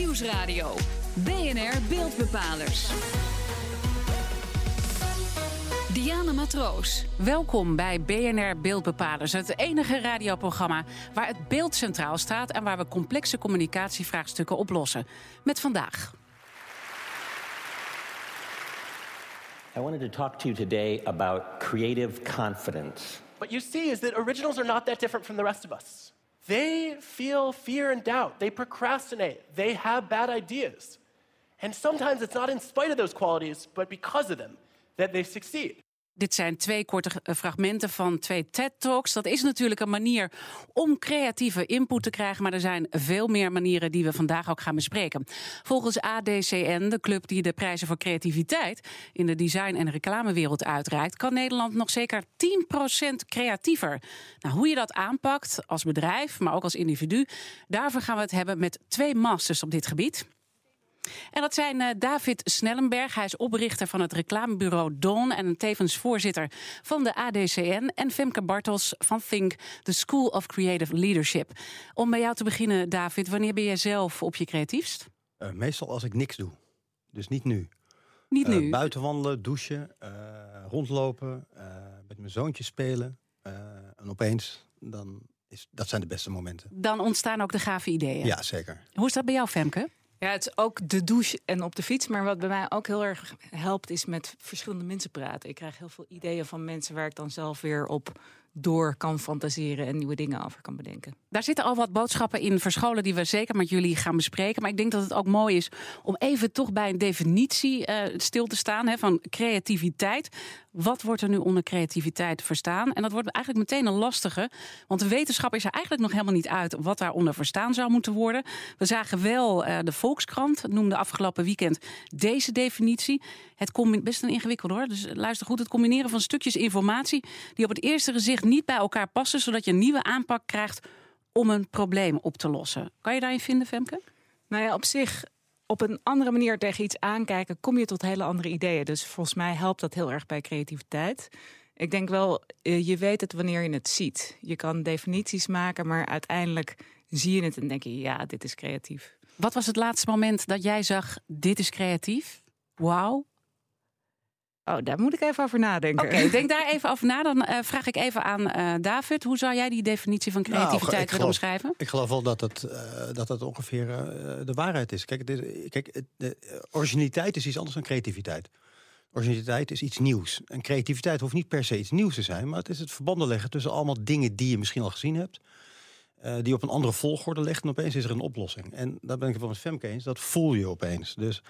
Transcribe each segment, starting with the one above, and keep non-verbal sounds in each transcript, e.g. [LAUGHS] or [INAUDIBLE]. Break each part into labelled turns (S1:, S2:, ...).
S1: Nieuwsradio. BNR Beeldbepalers. Diana Matroos.
S2: Welkom bij BNR Beeldbepalers, het enige radioprogramma waar het beeld centraal staat en waar we complexe communicatievraagstukken oplossen. Met vandaag.
S3: I wanted to talk to you today about creative confidence.
S4: What you see is that originals are not that different from the rest of us. They feel fear and doubt. They procrastinate. They have bad ideas. And sometimes it's not in spite of those qualities, but because of them that they succeed.
S2: Dit zijn twee korte eh, fragmenten van twee TED-talks. Dat is natuurlijk een manier om creatieve input te krijgen. Maar er zijn veel meer manieren die we vandaag ook gaan bespreken. Volgens ADCN, de club die de prijzen voor creativiteit in de design- en reclamewereld uitreikt, kan Nederland nog zeker 10% creatiever. Nou, hoe je dat aanpakt als bedrijf, maar ook als individu, daarvoor gaan we het hebben met twee masters op dit gebied. En dat zijn uh, David Snellenberg. Hij is oprichter van het reclamebureau Dawn en tevens voorzitter van de ADCN. En Femke Bartels van Think, the School of Creative Leadership. Om bij jou te beginnen, David, wanneer ben jij zelf op je creatiefst?
S5: Uh, meestal als ik niks doe. Dus niet nu.
S2: Niet nu?
S5: Uh, buiten wandelen, douchen, rondlopen, met mijn zoontje spelen. en opeens, dan is, dat zijn de beste momenten.
S2: Dan ontstaan ook de gave ideeën?
S5: Ja, zeker.
S2: Hoe is dat bij jou, Femke?
S6: Ja, het is ook de douche en op de fiets. Maar wat bij mij ook heel erg helpt, is met verschillende mensen praten. Ik krijg heel veel ideeën van mensen waar ik dan zelf weer op door kan fantaseren en nieuwe dingen over kan bedenken.
S2: Daar zitten al wat boodschappen in verscholen die we zeker met jullie gaan bespreken. Maar ik denk dat het ook mooi is om even toch bij een definitie uh, stil te staan hè, van creativiteit. Wat wordt er nu onder creativiteit verstaan? En dat wordt eigenlijk meteen een lastige. Want de wetenschap is er eigenlijk nog helemaal niet uit wat daaronder verstaan zou moeten worden. We zagen wel, uh, de Volkskrant noemde afgelopen weekend deze definitie. Het komt best een ingewikkeld hoor. Dus luister goed, het combineren van stukjes informatie die op het eerste gezicht niet bij elkaar passen, zodat je een nieuwe aanpak krijgt om een probleem op te lossen. Kan je daarin vinden, Femke?
S6: Nou ja, op zich op een andere manier tegen iets aankijken, kom je tot hele andere ideeën. Dus volgens mij helpt dat heel erg bij creativiteit. Ik denk wel, eh, je weet het wanneer je het ziet. Je kan definities maken, maar uiteindelijk zie je het en denk je, ja, dit is creatief.
S2: Wat was het laatste moment dat jij zag, dit is creatief? Wauw.
S6: Oh, daar moet ik even over nadenken.
S2: Oké, okay, denk daar even over na. Dan uh, vraag ik even aan uh, David. Hoe zou jij die definitie van creativiteit nou, willen omschrijven?
S5: Ik geloof wel dat het, uh, dat het ongeveer de waarheid is. Kijk, het is, kijk de, originaliteit is iets anders dan creativiteit. Originaliteit is iets nieuws. En creativiteit hoeft niet per se iets nieuws te zijn... maar het is het verbanden leggen tussen allemaal dingen die je misschien al gezien hebt... die op een andere volgorde leggen en opeens is er een oplossing. En daar ben ik het wel met Femke eens, dat voel je opeens. Dus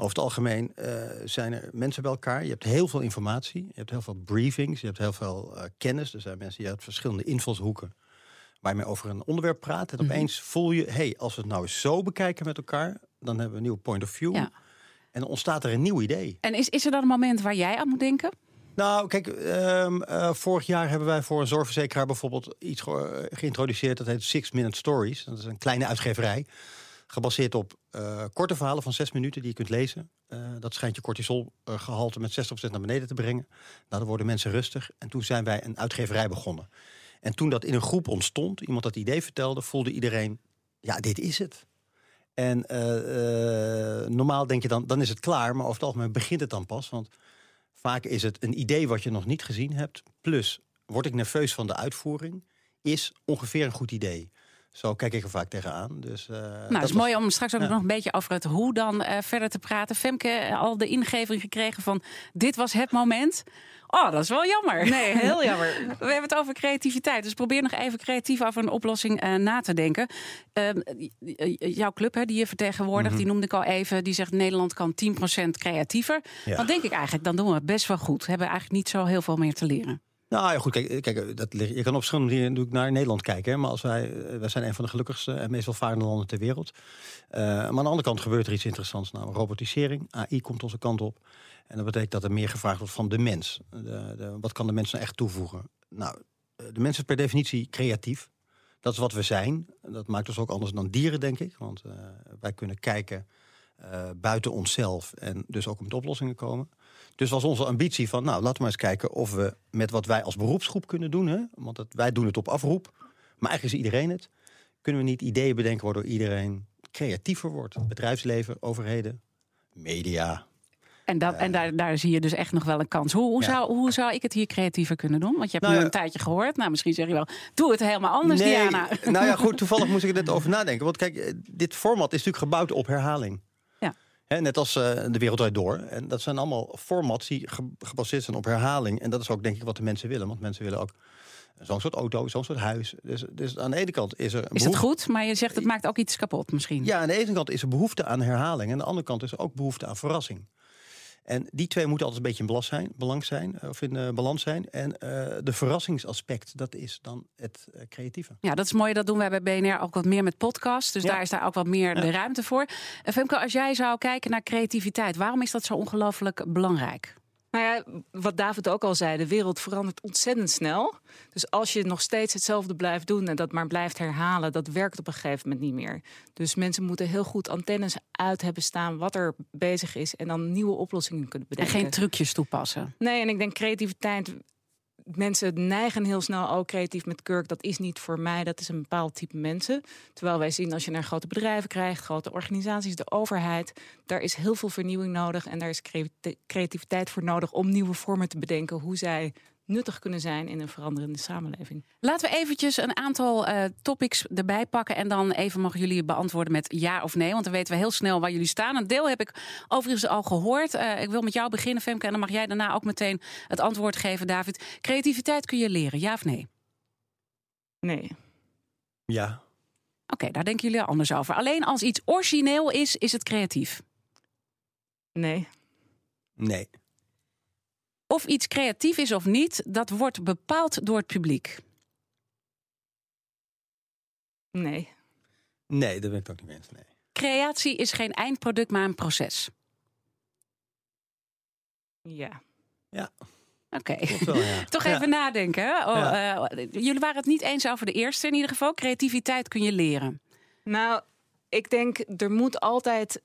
S5: over het algemeen uh, zijn er mensen bij elkaar. Je hebt heel veel informatie. Je hebt heel veel briefings. Je hebt heel veel uh, kennis. Er zijn mensen die uit verschillende invalshoeken... waar je mee over een onderwerp praat. En mm -hmm. opeens voel je... hey, als we het nou zo bekijken met elkaar... dan hebben we een nieuw point of view. Ja. En dan ontstaat er een nieuw idee.
S2: En is, is er dan een moment waar jij aan moet denken?
S5: Nou, kijk, um, uh, vorig jaar hebben wij voor een zorgverzekeraar bijvoorbeeld iets ge geïntroduceerd. Dat heet Six Minute Stories. Dat is een kleine uitgeverij. Gebaseerd op uh, korte verhalen van zes minuten die je kunt lezen. Uh, dat schijnt je cortisolgehalte met 60% naar beneden te brengen. Nou, dan worden mensen rustig. En toen zijn wij een uitgeverij begonnen. En toen dat in een groep ontstond, iemand dat idee vertelde, voelde iedereen: ja, dit is het. En uh, normaal denk je dan, dan is het klaar. Maar over het algemeen begint het dan pas. Want vaak is het een idee wat je nog niet gezien hebt. Plus, word ik nerveus van de uitvoering, is ongeveer een goed idee. Zo kijk ik er vaak tegenaan. Dus, uh,
S2: nou, het is was... mooi om straks ook ja. nog een beetje over het hoe dan uh, verder te praten. Femke, al de ingeving gekregen van dit was het moment. Oh, dat is wel jammer.
S6: Nee, heel jammer. [LAUGHS]
S2: We hebben het over creativiteit. Dus probeer nog even creatief over een oplossing uh, na te denken. jouw club, hè, die je vertegenwoordigt, mm -hmm. die noemde ik al even. Die zegt Nederland kan 10% creatiever. Ja. Dan denk ik eigenlijk, dan doen we het best wel goed. We hebben eigenlijk niet zo heel veel meer te leren.
S5: Nou ja, goed, kijk, kijk dat, je kan op verschillende manieren naar Nederland kijken. Maar als wij, wij zijn een van de gelukkigste en meest welvarende landen ter wereld. Maar aan de andere kant gebeurt er iets interessants, namelijk robotisering. AI komt onze kant op. En dat betekent dat er meer gevraagd wordt van de mens. De, wat kan de mens nou echt toevoegen? Nou, de mens is per definitie creatief. Dat is wat we zijn. Dat maakt ons ook anders dan dieren, denk ik. Want wij kunnen kijken uh, buiten onszelf en dus ook met oplossingen komen. Dus was onze ambitie van, nou, laten we maar eens kijken of we met wat wij als beroepsgroep kunnen doen. Hè? Want het, wij doen het op afroep, maar eigenlijk is iedereen het. Kunnen we niet ideeën bedenken waardoor iedereen creatiever wordt. Bedrijfsleven, overheden, media.
S2: En, dat, en daar, daar zie je dus echt nog wel een kans. Hoe, hoe,
S5: Ja.
S2: zou, hoe zou ik het hier creatiever kunnen doen? Want je hebt
S5: Nou
S2: nu
S5: ja.
S2: een tijdje gehoord. Nou, misschien zeg je wel, doe het helemaal anders, Diana.
S5: nou ja, goed, [LAUGHS] toevallig moest ik er net over nadenken. Want kijk, eh, dit format is natuurlijk gebouwd op herhaling. Net als eh, De Wereld Draait Door. En dat zijn allemaal formats die ge- gebaseerd zijn op herhaling. En dat is ook denk ik wat de mensen willen. Want mensen willen ook zo'n soort auto, zo'n soort huis. Dus, dus aan de ene kant is er...
S2: Is
S5: behoefte-
S2: goed? Maar je zegt het maakt ook iets kapot misschien.
S5: Ja, aan de ene kant is er behoefte aan herhaling. En aan de andere kant is er ook behoefte aan verrassing. En die twee moeten altijd een beetje in belas zijn, belang zijn, eh, of in eh, balans zijn. En eh, de verrassingsaspect, dat is dan het creatieve.
S2: Ja, dat is mooi. Dat doen wij bij BNR ook wat meer met podcasts. Dus
S5: Ja.
S2: daar is daar ook wat meer de ruimte voor. En Femke, als jij zou kijken naar creativiteit, waarom is dat zo ongelooflijk belangrijk?
S6: Nou ja, wat David ook al zei, de wereld verandert ontzettend snel. Dus als je nog steeds hetzelfde blijft doen en dat maar blijft herhalen, dat werkt op een gegeven moment niet meer. Dus mensen moeten heel goed antennes uit hebben staan wat er bezig is en dan nieuwe oplossingen kunnen
S2: En
S6: bedenken.
S2: geen trucjes toepassen.
S6: Nee, en ik denk creativiteit. Mensen neigen heel snel, oh creatief met kurk, dat is niet voor mij, dat is een bepaald type mensen. Terwijl wij zien als je naar grote bedrijven krijgt, grote organisaties, de overheid, daar is heel veel vernieuwing nodig en daar is creati- creativiteit voor nodig om nieuwe vormen te bedenken hoe zij nuttig kunnen zijn in een veranderende samenleving.
S2: Laten we eventjes een aantal eh, topics erbij pakken. En dan even mogen jullie beantwoorden met ja of nee. Want dan weten we heel snel waar jullie staan. Een deel heb ik overigens al gehoord. Eh, ik wil met jou beginnen, Femke. En dan mag jij daarna ook meteen het antwoord geven, David. Creativiteit kun je leren, ja of nee?
S6: Nee.
S5: Ja.
S2: Oké, daar denken jullie anders over. Alleen als iets origineel is, is het creatief.
S6: Nee.
S5: Nee.
S2: Of iets creatief is of niet, dat wordt bepaald door het publiek.
S6: Nee.
S5: Nee, dat ben ik ook niet mee eens. Nee.
S2: Creatie is geen eindproduct, maar een proces.
S6: Ja.
S2: Oké.
S5: Ja. [LAUGHS]
S2: Toch
S5: Ja.
S2: even nadenken. hè? Oh,
S5: Ja.
S2: eh, jullie waren het niet eens over de eerste in ieder geval. Creativiteit kun je leren.
S6: Nou, ik denk er moet altijd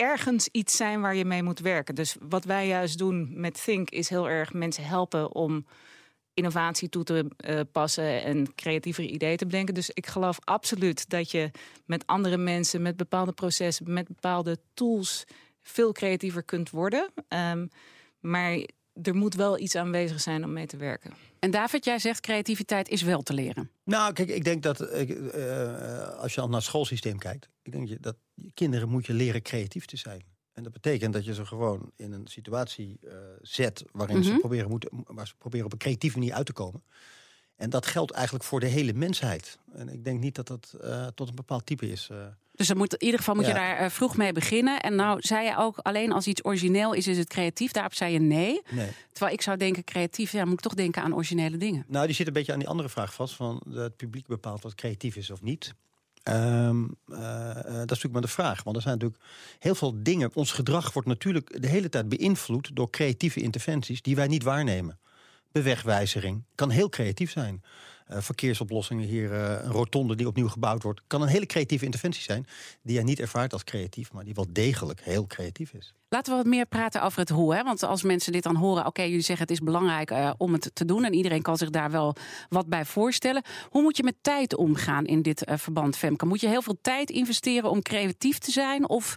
S6: ergens iets zijn waar je mee moet werken. Dus wat wij juist doen met Think is heel erg mensen helpen om innovatie toe te eh, passen en creatievere ideeën te bedenken. Dus ik geloof absoluut dat je met andere mensen, met bepaalde processen, met bepaalde tools veel creatiever kunt worden. Ehm, maar er moet wel iets aanwezig zijn om mee te werken.
S2: En David, jij zegt creativiteit is wel te leren.
S5: Nou, kijk, ik denk dat eh, als je al naar het schoolsysteem kijkt, ik denk je dat je kinderen moet je leren creatief te zijn. En dat betekent dat je ze gewoon in een situatie eh, zet waarin ze
S2: Mhm.
S5: proberen moeten, waar ze proberen op een creatieve manier uit te komen. En dat geldt eigenlijk voor de hele mensheid. En ik denk niet dat dat eh, tot een bepaald type is.
S2: Dus dan moet, in ieder geval moet je daar eh, vroeg mee beginnen. En nou zei je ook, alleen als iets origineel is, is het creatief. Daarop zei je nee.
S5: nee.
S2: Terwijl ik zou denken, creatief, ja, moet ik toch denken aan originele dingen.
S5: Nou, die zit een beetje aan die andere vraag vast: van het publiek bepaalt wat creatief is of niet. Ehm, eh, eh, dat is natuurlijk maar de vraag. Want er zijn natuurlijk heel veel dingen. Ons gedrag wordt natuurlijk de hele tijd beïnvloed door creatieve interventies die wij niet waarnemen. Bewegwijzering kan heel creatief zijn. Eh, verkeersoplossingen hier, eh, een rotonde die opnieuw gebouwd wordt, kan een hele creatieve interventie zijn. Die jij niet ervaart als creatief, maar die wel degelijk heel creatief is.
S2: Laten we wat meer praten over het hoe. Hè? Want als mensen dit dan horen, oké, jullie zeggen het is belangrijk eh, om het te doen. En iedereen kan zich daar wel wat bij voorstellen. Hoe moet je met tijd omgaan in dit verband, Femke? Moet je heel veel tijd investeren om creatief te zijn? Of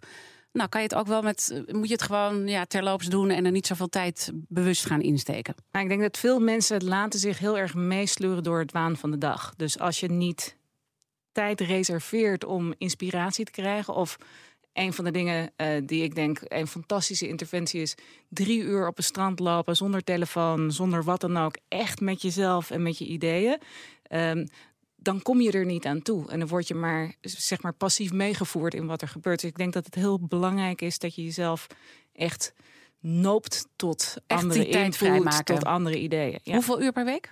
S2: nou, kan je het ook wel met, eh, moet je het gewoon ja, terloops doen en er niet zoveel tijd bewust gaan insteken?
S6: Ik denk dat veel mensen laten zich heel erg meesleuren door het waan van de dag. Dus als je niet tijd reserveert om inspiratie te krijgen... of een van de dingen eh, die ik denk een fantastische interventie is... drie uur op een strand lopen zonder telefoon, zonder wat dan ook... echt met jezelf en met je ideeën... Ehm, dan kom je er niet aan toe. En dan word je maar, zeg maar passief meegevoerd in wat er gebeurt. Dus ik denk dat het heel belangrijk is dat je jezelf echt noopt tot
S2: Echt
S6: andere
S2: vrijmaken.
S6: tot andere ideeën. Ja.
S2: Hoeveel uur per week?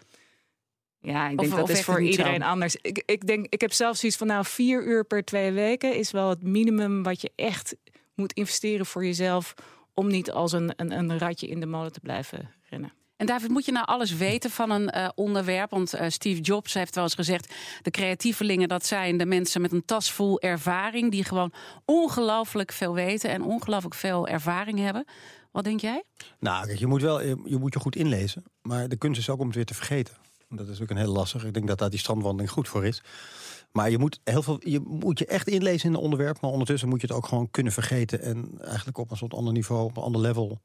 S6: Ja, ik denk
S2: of
S6: dat is voor
S2: zo?
S6: iedereen anders. Ik, ik, denk, ik heb zelfs zoiets van, nou, vier uur per twee weken is wel het minimum wat je echt moet investeren voor jezelf. Om niet als een, een, een ratje in de molen te blijven rennen.
S2: En David, moet je nou alles weten van een eh, onderwerp? Want eh, Steve Jobs heeft wel eens gezegd: de creatievelingen, dat zijn de mensen met een tas vol ervaring, die gewoon ongelooflijk veel weten en ongelooflijk veel ervaring hebben. Wat denk jij?
S5: Nou, kijk, je moet wel je, je moet je goed inlezen. Maar de kunst is ook om het weer te vergeten. Dat is ook een heel lastig. Ik denk dat daar die strandwandeling goed voor is. Maar je moet, heel veel, je moet je echt inlezen in het onderwerp. Maar ondertussen moet je het ook gewoon kunnen vergeten. En eigenlijk op een soort ander niveau, op een ander level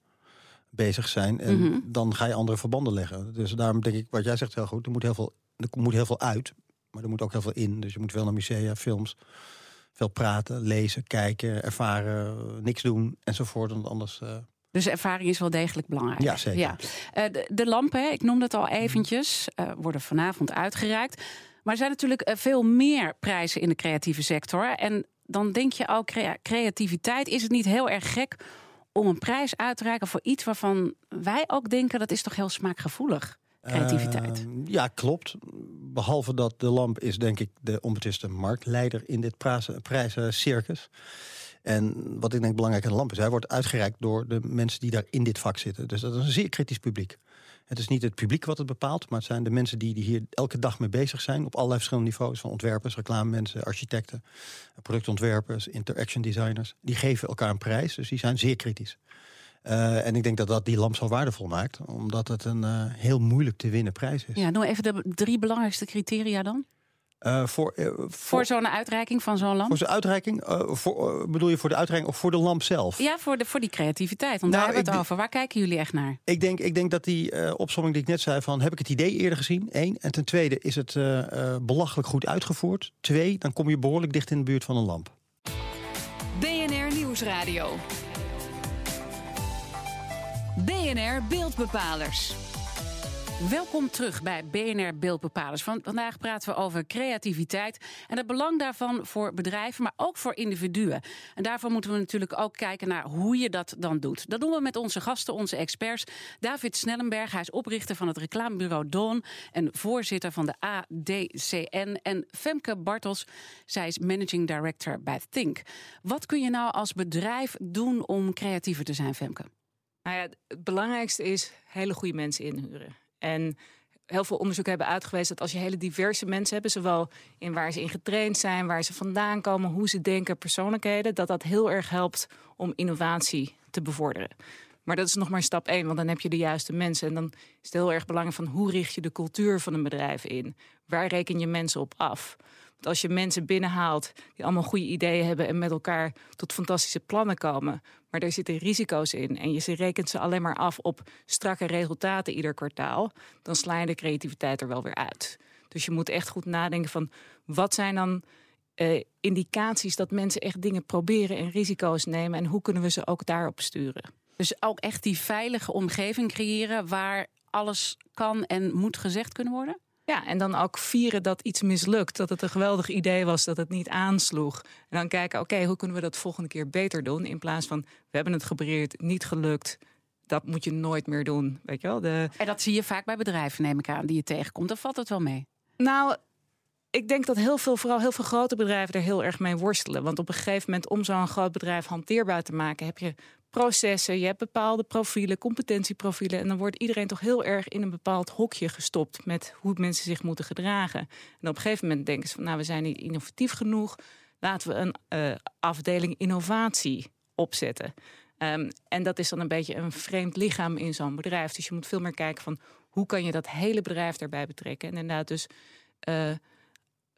S5: bezig zijn. En
S2: Mhm.
S5: dan ga je andere verbanden leggen. Dus daarom denk ik, wat jij zegt heel goed. Er moet heel veel, er moet heel veel uit. Maar er moet ook heel veel in. Dus je moet veel naar musea, films. Veel praten, lezen, kijken, ervaren, niks doen enzovoort. Want anders... eh,
S2: Dus ervaring is wel degelijk belangrijk.
S5: Ja, zeker.
S2: Eh, de, de lampen, ik noemde het al eventjes, eh, worden vanavond uitgereikt. Maar er zijn natuurlijk veel meer prijzen in de creatieve sector. En dan denk je ook, crea- creativiteit, is het niet heel erg gek om een prijs uit te reiken voor iets waarvan wij ook denken dat is toch heel smaakgevoelig? Creativiteit.
S5: Ehm, ja, klopt. Behalve dat de lamp is denk ik de onbetwiste marktleider in dit prijzen- prijzencircus. En wat ik denk belangrijk aan de lamp is, hij wordt uitgereikt door de mensen die daar in dit vak zitten. Dus dat is een zeer kritisch publiek. Het is niet het publiek wat het bepaalt, maar het zijn de mensen die, die hier elke dag mee bezig zijn. Op allerlei verschillende niveaus, van ontwerpers, reclamemensen, architecten, productontwerpers, interaction designers. Die geven elkaar een prijs, dus die zijn zeer kritisch. Eh, en ik denk dat dat die lamp zo waardevol maakt, omdat het een eh, heel moeilijk te winnen prijs is.
S2: Ja, noem even de drie belangrijkste criteria dan.
S5: Eh, voor, eh, voor,
S2: Voor zo'n uitreiking van zo'n lamp.
S5: voor zijn uitreiking, eh, voor, bedoel je voor de uitreiking of voor de lamp zelf?
S2: Ja, voor, de, voor die creativiteit. Want
S5: Nou,
S2: daar hebben we het over. Waar kijken jullie echt naar?
S5: Ik denk, ik denk dat die eh opsomming die ik net zei van heb ik het idee eerder gezien? Eén. En ten tweede is het eh, eh, belachelijk goed uitgevoerd. Twee, dan kom je behoorlijk dicht in de buurt van een lamp.
S1: BNR Nieuwsradio. BNR Beeldbepalers.
S2: Welkom terug bij BNR Beeldbepalers. Van vandaag praten we over creativiteit en het belang daarvan voor bedrijven, maar ook voor individuen. En daarvoor moeten we natuurlijk ook kijken naar hoe je dat dan doet. Dat doen we met onze gasten, onze experts. David Snellenberg, hij is oprichter van het reclamebureau Dawn en voorzitter van de ADCN. En Femke Bartels, zij is managing director bij Think. Wat kun je nou als bedrijf doen om creatiever te zijn, Femke?
S6: Nou ja, het belangrijkste is hele goede mensen inhuren. En heel veel onderzoeken hebben uitgewezen dat als je hele diverse mensen hebt, zowel in waar ze in getraind zijn, waar ze vandaan komen, hoe ze denken, persoonlijkheden, dat dat heel erg helpt om innovatie te bevorderen. Maar dat is nog maar stap één, want dan heb je de juiste mensen. En dan is het heel erg belangrijk van hoe richt je de cultuur van een bedrijf in? Waar reken je mensen op af? Als je mensen binnenhaalt die allemaal goede ideeën hebben en met elkaar tot fantastische plannen komen, maar er zitten risico's in en je rekent ze alleen maar af op strakke resultaten ieder kwartaal, dan sla je de creativiteit er wel weer uit. Dus je moet echt goed nadenken van wat zijn dan eh, indicaties dat mensen echt dingen proberen en risico's nemen en hoe kunnen we ze ook daarop sturen?
S2: Dus ook echt die veilige omgeving creëren waar alles kan en moet gezegd kunnen worden?
S6: Ja, en dan ook vieren dat iets mislukt. Dat het een geweldig idee was, dat het niet aansloeg. En dan kijken, oké, hoe kunnen we dat volgende keer beter doen? In plaats van, we hebben het geprobeerd, niet gelukt. Dat moet je nooit meer doen, weet je wel? De,
S2: En dat zie je vaak bij bedrijven, neem ik aan, die je tegenkomt. Dan valt het wel mee.
S6: nou, ik denk dat heel veel, vooral heel veel grote bedrijven er heel erg mee worstelen. Want op een gegeven moment, om zo'n groot bedrijf hanteerbaar te maken, heb je processen, je hebt bepaalde profielen, competentieprofielen. En dan wordt iedereen toch heel erg in een bepaald hokje gestopt met hoe mensen zich moeten gedragen. En op een gegeven moment denken ze van, nou, we zijn niet innovatief genoeg. Laten we een eh, afdeling innovatie opzetten. Ehm, en dat is dan een beetje een vreemd lichaam in zo'n bedrijf. Dus je moet veel meer kijken van hoe kan je dat hele bedrijf daarbij betrekken. En inderdaad dus eh,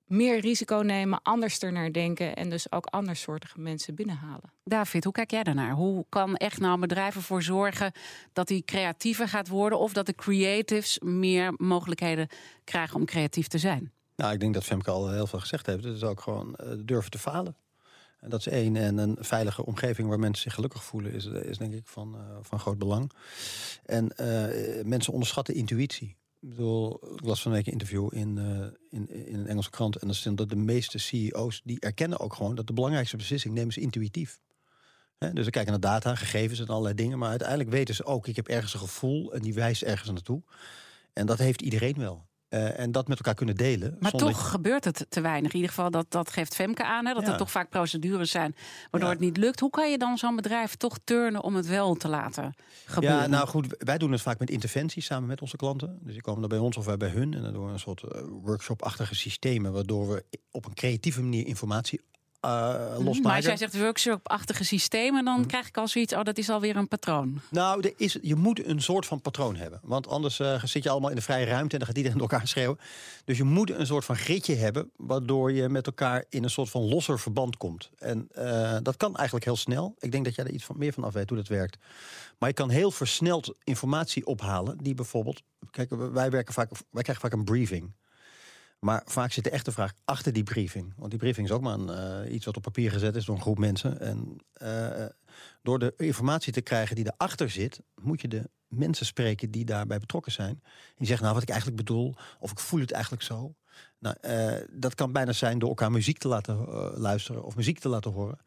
S6: meer risico nemen, anders ernaar denken en dus ook andersoortige mensen binnenhalen.
S2: David, hoe kijk jij daarnaar? Hoe kan echt nou een bedrijf ervoor zorgen dat die creatiever gaat worden of dat de creatives meer mogelijkheden krijgen om creatief te zijn?
S5: Nou, ik denk dat Femke al heel veel gezegd heeft. Het is ook gewoon eh, durven te falen. En dat is één. En een veilige omgeving waar mensen zich gelukkig voelen, is, is denk ik van, eh, van groot belang. En eh, mensen onderschatten intuïtie. Ik bedoel, ik las van een interview in, eh, in, in een Engelse krant. En dat stond dat de meeste CEO's die erkennen ook gewoon dat de belangrijkste beslissing nemen ze intuïtief. Dus ze kijken naar data, gegevens en allerlei dingen. Maar uiteindelijk weten ze ook, ik heb ergens een gevoel en die wijst ergens naartoe. En dat heeft iedereen wel. Eh, en dat met elkaar kunnen delen.
S2: Maar
S5: zonder-
S2: toch gebeurt het te weinig. In ieder geval, dat, dat geeft Femke aan. Hè, dat
S5: Ja.
S2: er toch vaak procedures zijn waardoor
S5: Ja.
S2: het niet lukt. Hoe kan je dan zo'n bedrijf toch turnen om het wel te laten gebeuren?
S5: Ja, nou goed, wij doen het vaak met interventies samen met onze klanten. Dus die komen dan bij ons of wij bij hun. En dan doen we een soort eh, workshop-achtige systemen... waardoor we op een creatieve manier informatie losmaken.
S2: Maar als jij zegt workshop-achtige systemen, dan krijg ik al zoiets, oh, dat is alweer een patroon.
S5: Nou, er is, je moet een soort van patroon hebben. Want anders eh, zit je allemaal in de vrije ruimte en dan gaat iedereen door elkaar schreeuwen. Dus je moet een soort van gridje hebben, waardoor je met elkaar in een soort van losser verband komt. En eh, dat kan eigenlijk heel snel. Ik denk dat jij er iets van, meer van af weet hoe dat werkt. Maar je kan heel versneld informatie ophalen, die bijvoorbeeld. Kijk, wij, werken vaak, wij krijgen vaak een briefing. Maar vaak zit de echte vraag achter die briefing. Want die briefing is ook maar een, eh, iets wat op papier gezet is door een groep mensen. En uh, door de informatie te krijgen die erachter zit, moet je de mensen spreken die daarbij betrokken zijn. Die zeggen, nou wat ik eigenlijk bedoel, of ik voel het eigenlijk zo. Nou, uh, dat kan bijna zijn door elkaar muziek te laten luisteren of muziek te laten horen.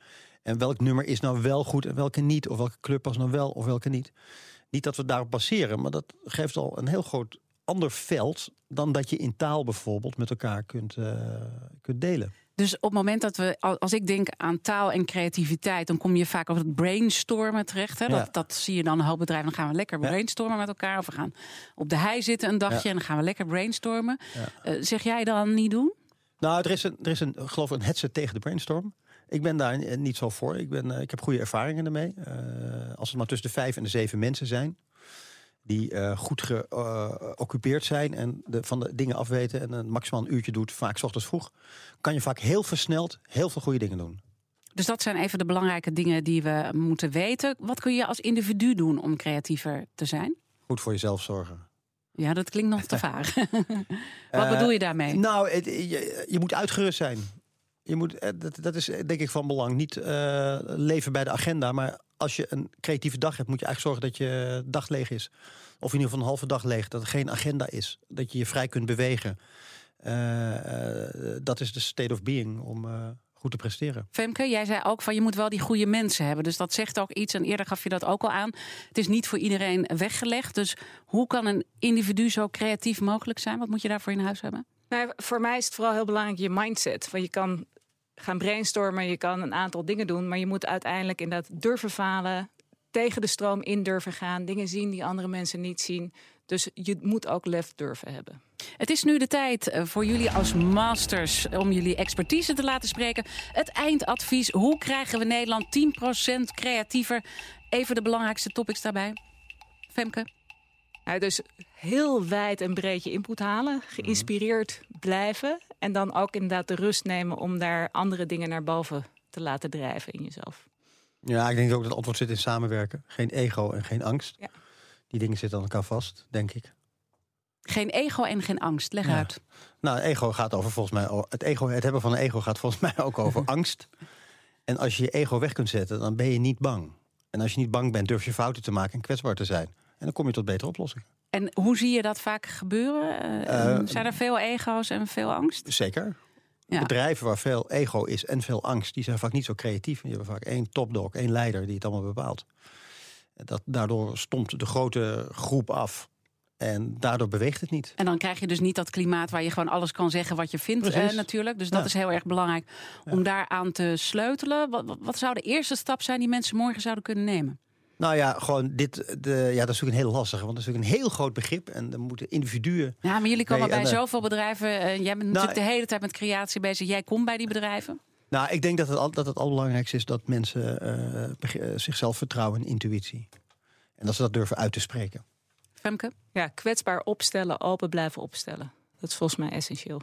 S5: En welk nummer is nou wel goed en welke niet? Of welke club pas nou wel of welke niet? Niet dat we daarop baseren, maar dat geeft al een heel groot ander veld dan dat je in taal bijvoorbeeld met elkaar kunt, uh, kunt delen.
S2: Dus op het moment dat we, als ik denk aan taal en creativiteit, dan kom je vaak op het brainstormen terecht. Hè? Dat, dat zie je dan een hoop bedrijven. Dan gaan we lekker brainstormen met elkaar. Of we gaan op de hei zitten een dagje en dan gaan we lekker brainstormen. Uh, zeg jij dan niet doen?
S5: Nou, er is een, er is een geloof ik, een headset tegen de brainstorm. Ik ben daar niet zo voor. Ik, ben, ik heb goede ervaringen ermee. Uh, als het maar tussen de vijf en de zeven mensen zijn die uh, goed geoccupeerd zijn en de, van de dingen afweten en een maximaal een uurtje doet, vaak s ochtends vroeg, kan je vaak heel versneld heel veel goede dingen doen.
S2: Dus dat zijn even de belangrijke dingen die we moeten weten. Wat kun je als individu doen om creatiever te zijn?
S5: Goed voor jezelf zorgen.
S2: Ja, dat klinkt nog te [LAUGHS] vaag. Wat bedoel je daarmee?
S5: Nou, het, je, je, moet uitgerust zijn. Je moet, dat, dat is denk ik van belang. Niet uh, leven bij de agenda, maar als je een creatieve dag hebt, moet je eigenlijk zorgen dat je dag leeg is. Of in ieder geval een halve dag leeg. Dat er geen agenda is. Dat je je vrij kunt bewegen. Uh, uh, dat is de state of being om uh, goed te presteren.
S2: Femke, jij zei ook van je moet wel die goede mensen hebben. Dus dat zegt ook iets. En eerder gaf je dat ook al aan. Het is niet voor iedereen weggelegd. Dus hoe kan een individu zo creatief mogelijk zijn? Wat moet je daarvoor in huis hebben?
S6: Nou, voor mij is het vooral heel belangrijk je mindset. Want je kan gaan brainstormen, je kan een aantal dingen doen, maar je moet uiteindelijk inderdaad durven falen, tegen de stroom in durven gaan, dingen zien die andere mensen niet zien. Dus je moet ook lef durven hebben.
S2: Het is nu de tijd eh, voor jullie als masters om jullie expertise te laten spreken. Het eindadvies: hoe krijgen we Nederland 10% creatiever? Even de belangrijkste topics daarbij. Femke.
S6: Ja, dus heel wijd en breed je input halen, geïnspireerd blijven en dan ook inderdaad de rust nemen om daar andere dingen naar boven te laten drijven in jezelf.
S5: Ja, ik denk ook dat het antwoord zit in samenwerken. Geen ego en geen angst. Ja. Die dingen zitten aan elkaar vast, denk ik.
S2: Geen ego en geen angst. Leg uit.
S5: Nou, ego gaat over volgens mij. Het, ego, het hebben van een ego gaat volgens [LAUGHS] mij ook over [LAUGHS] angst. En als je je ego weg kunt zetten, dan ben je niet bang. En als je niet bang bent, durf je fouten te maken en kwetsbaar te zijn. En dan kom je tot betere oplossingen.
S2: En hoe zie je dat vaak gebeuren? Uh, zijn er veel ego's en veel angst?
S5: Zeker. Ja. Bedrijven waar veel ego is en veel angst, die zijn vaak niet zo creatief. Die hebben vaak één topdog, één leider die het allemaal bepaalt. Dat, daardoor stomt de grote groep af. En daardoor beweegt het niet.
S2: En dan krijg je dus niet dat klimaat waar je gewoon alles kan zeggen wat je vindt, eh, natuurlijk. Dus dat is heel erg belangrijk om ja. daaraan te sleutelen. Wat, wat zou de eerste stap zijn die mensen morgen zouden kunnen nemen?
S5: Nou ja, gewoon dit. De, ja, dat is natuurlijk een heel lastige. Want dat is natuurlijk een heel groot begrip. En dan moeten individuen.
S2: Ja, maar jullie komen bij zoveel bedrijven. Uh, jij bent nou, natuurlijk de hele tijd met creatie bezig. Jij komt bij die bedrijven.
S5: Nou, ik denk dat het, al, dat het allerbelangrijkste is dat mensen uh, zichzelf vertrouwen in intuïtie. En dat ze dat durven uit te spreken.
S2: Femke?
S6: Ja, kwetsbaar opstellen, open blijven opstellen. Dat is volgens mij essentieel.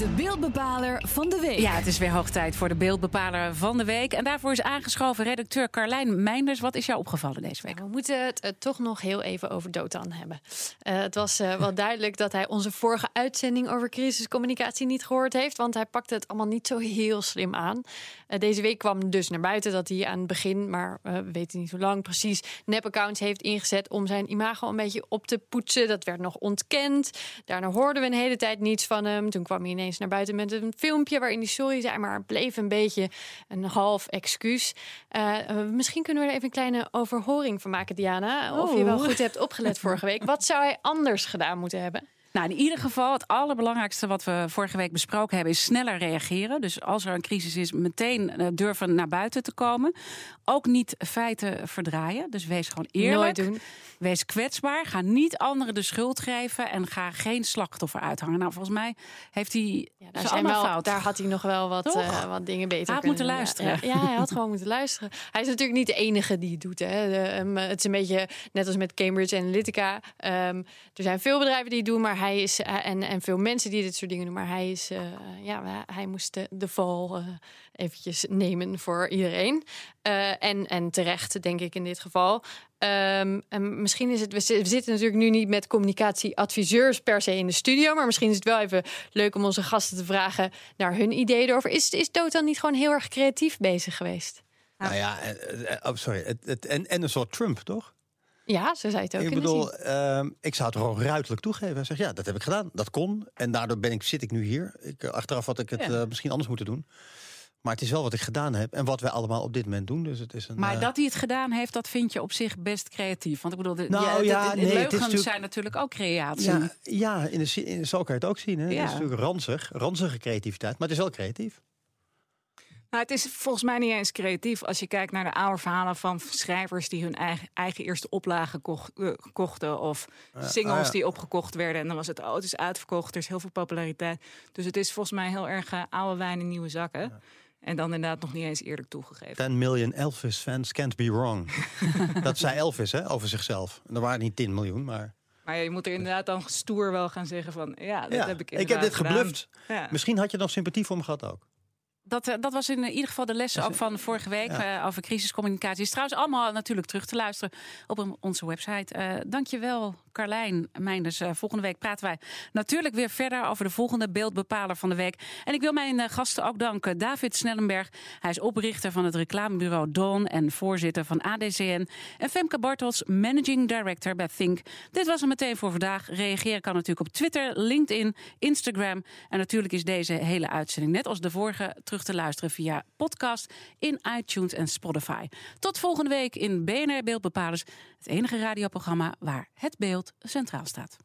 S1: De beeldbepaler van de week.
S2: Ja, het is weer hoog tijd voor de beeldbepaler van de week. En daarvoor is aangeschoven redacteur Carlijn Meinders. Wat is jou opgevallen deze week?
S7: we moeten het uh, toch nog heel even over Dotan hebben. Uh, het was uh, wel [LAUGHS] duidelijk dat hij onze vorige uitzending over crisiscommunicatie niet gehoord heeft. Want hij pakte het allemaal niet zo heel slim aan. Deze week kwam dus naar buiten dat hij aan het begin, maar we weten niet hoe lang precies, nep-accounts heeft ingezet om zijn imago een beetje op te poetsen. Dat werd nog ontkend. Daarna hoorden we een hele tijd niets van hem. Toen kwam hij ineens naar buiten met een filmpje waarin hij sorry zei, maar bleef een beetje een half excuus. Uh, misschien kunnen we er even een kleine overhoring van maken, Diana. Of je wel goed hebt opgelet vorige week. Wat zou hij anders gedaan moeten hebben?
S2: Nou, in ieder geval, het allerbelangrijkste wat we vorige week besproken hebben, is sneller reageren. Dus als er een crisis is, meteen eh, durven naar buiten te komen. Ook niet feiten verdraaien. Dus wees gewoon eerlijk.
S7: Nooit doen.
S2: Wees kwetsbaar. Ga niet anderen de schuld geven en ga geen slachtoffer uithangen. Nou, volgens mij heeft hij
S7: Ja, daar, zijn wel,
S2: fout.
S7: daar had hij nog wel wat, eh, wat dingen beter
S2: Hij had
S7: kunnen
S2: moeten
S7: doen.
S2: Luisteren.
S7: Ja, ja, hij had gewoon moeten luisteren. [LAUGHS] Hij is natuurlijk niet de enige die het doet. Hè. De, ehm, het is een beetje net als met Cambridge Analytica. Ehm, er zijn veel bedrijven die het doen, maar hij is eh, en, en veel mensen die dit soort dingen doen. Maar hij is, eh, ja, hij moest de, de val eh, eventjes nemen voor iedereen. En, en terecht, denk ik in dit geval. Ehm, en misschien is het, we zi- we zitten natuurlijk nu niet met communicatieadviseurs per se in de studio, maar misschien is het wel even leuk om onze gasten te vragen naar hun ideeën erover. Is, is Dood dan niet gewoon heel erg creatief bezig geweest?
S5: Nou ja, oh, sorry. En, en een soort Trump, toch?
S7: Ja, zou je het ook
S5: Ik bedoel,
S7: zien.
S5: ehm, ik zou het gewoon ruidelijk toegeven. Hij zegt, ja, dat heb ik gedaan. Dat kon. En daardoor ben ik, zit ik nu hier. Ik, eh, achteraf had ik het
S2: Ja.
S5: eh, misschien anders moeten doen. Maar het is wel wat ik gedaan heb. En wat wij allemaal op dit moment doen. Dus het is een,
S2: Maar
S5: eh,
S2: dat hij het gedaan heeft, dat vind je op zich best creatief. Want ik bedoel, de,
S5: Nou,
S2: de-
S5: ja,
S2: de-
S5: nee,
S2: leugens
S5: natuurlijk-
S2: zijn natuurlijk ook creatie.
S5: Ja, ja in de, in, zo kan je het ook zien. Hè.
S2: Ja.
S5: Het is natuurlijk ranzig, ranzige creativiteit. Maar het is wel creatief.
S6: Nou, het is volgens mij niet eens creatief als je kijkt naar de oude verhalen van schrijvers die hun eigen, eigen eerste oplagen eh, kochten. Of singles
S5: ah, ja.
S6: die opgekocht werden. En dan was het, oh, het is uitverkocht, er is heel veel populariteit. Dus het is volgens mij heel erg eh, oude wijn in nieuwe zakken. En dan inderdaad nog niet eens eerlijk toegegeven.
S5: 10 million Elvis fans can't be wrong. [LAUGHS] dat zei Elvis hè, over zichzelf. En er waren niet 10 miljoen, maar...
S6: Maar je moet er inderdaad dan stoer wel gaan zeggen van... ja, dat
S5: Ja,
S6: heb ik
S5: ik heb
S6: inderdaad
S5: dit
S6: gedaan.
S5: gebluft.
S6: Ja.
S5: Misschien had je nog sympathie voor me gehad ook.
S2: Dat, eh, dat was in ieder geval de lessen ook van vorige week eh, over crisiscommunicatie. Is trouwens allemaal natuurlijk terug te luisteren op onze website. Eh dankjewel, Carlijn Meinders. Eh, volgende week praten wij natuurlijk weer verder over de volgende beeldbepaler van de week. En ik wil mijn eh, gasten ook danken. David Snellenberg, hij is oprichter van het reclamebureau Dawn en voorzitter van ADCN. En Femke Bartels, managing director bij Think. Dit was het meteen voor vandaag. Reageren kan natuurlijk op Twitter, LinkedIn, Instagram. En natuurlijk is deze hele uitzending, net als de vorige, te luisteren via podcast in iTunes en Spotify. Tot volgende week in BNR Beeldbepalers, het enige radioprogramma waar het beeld centraal staat.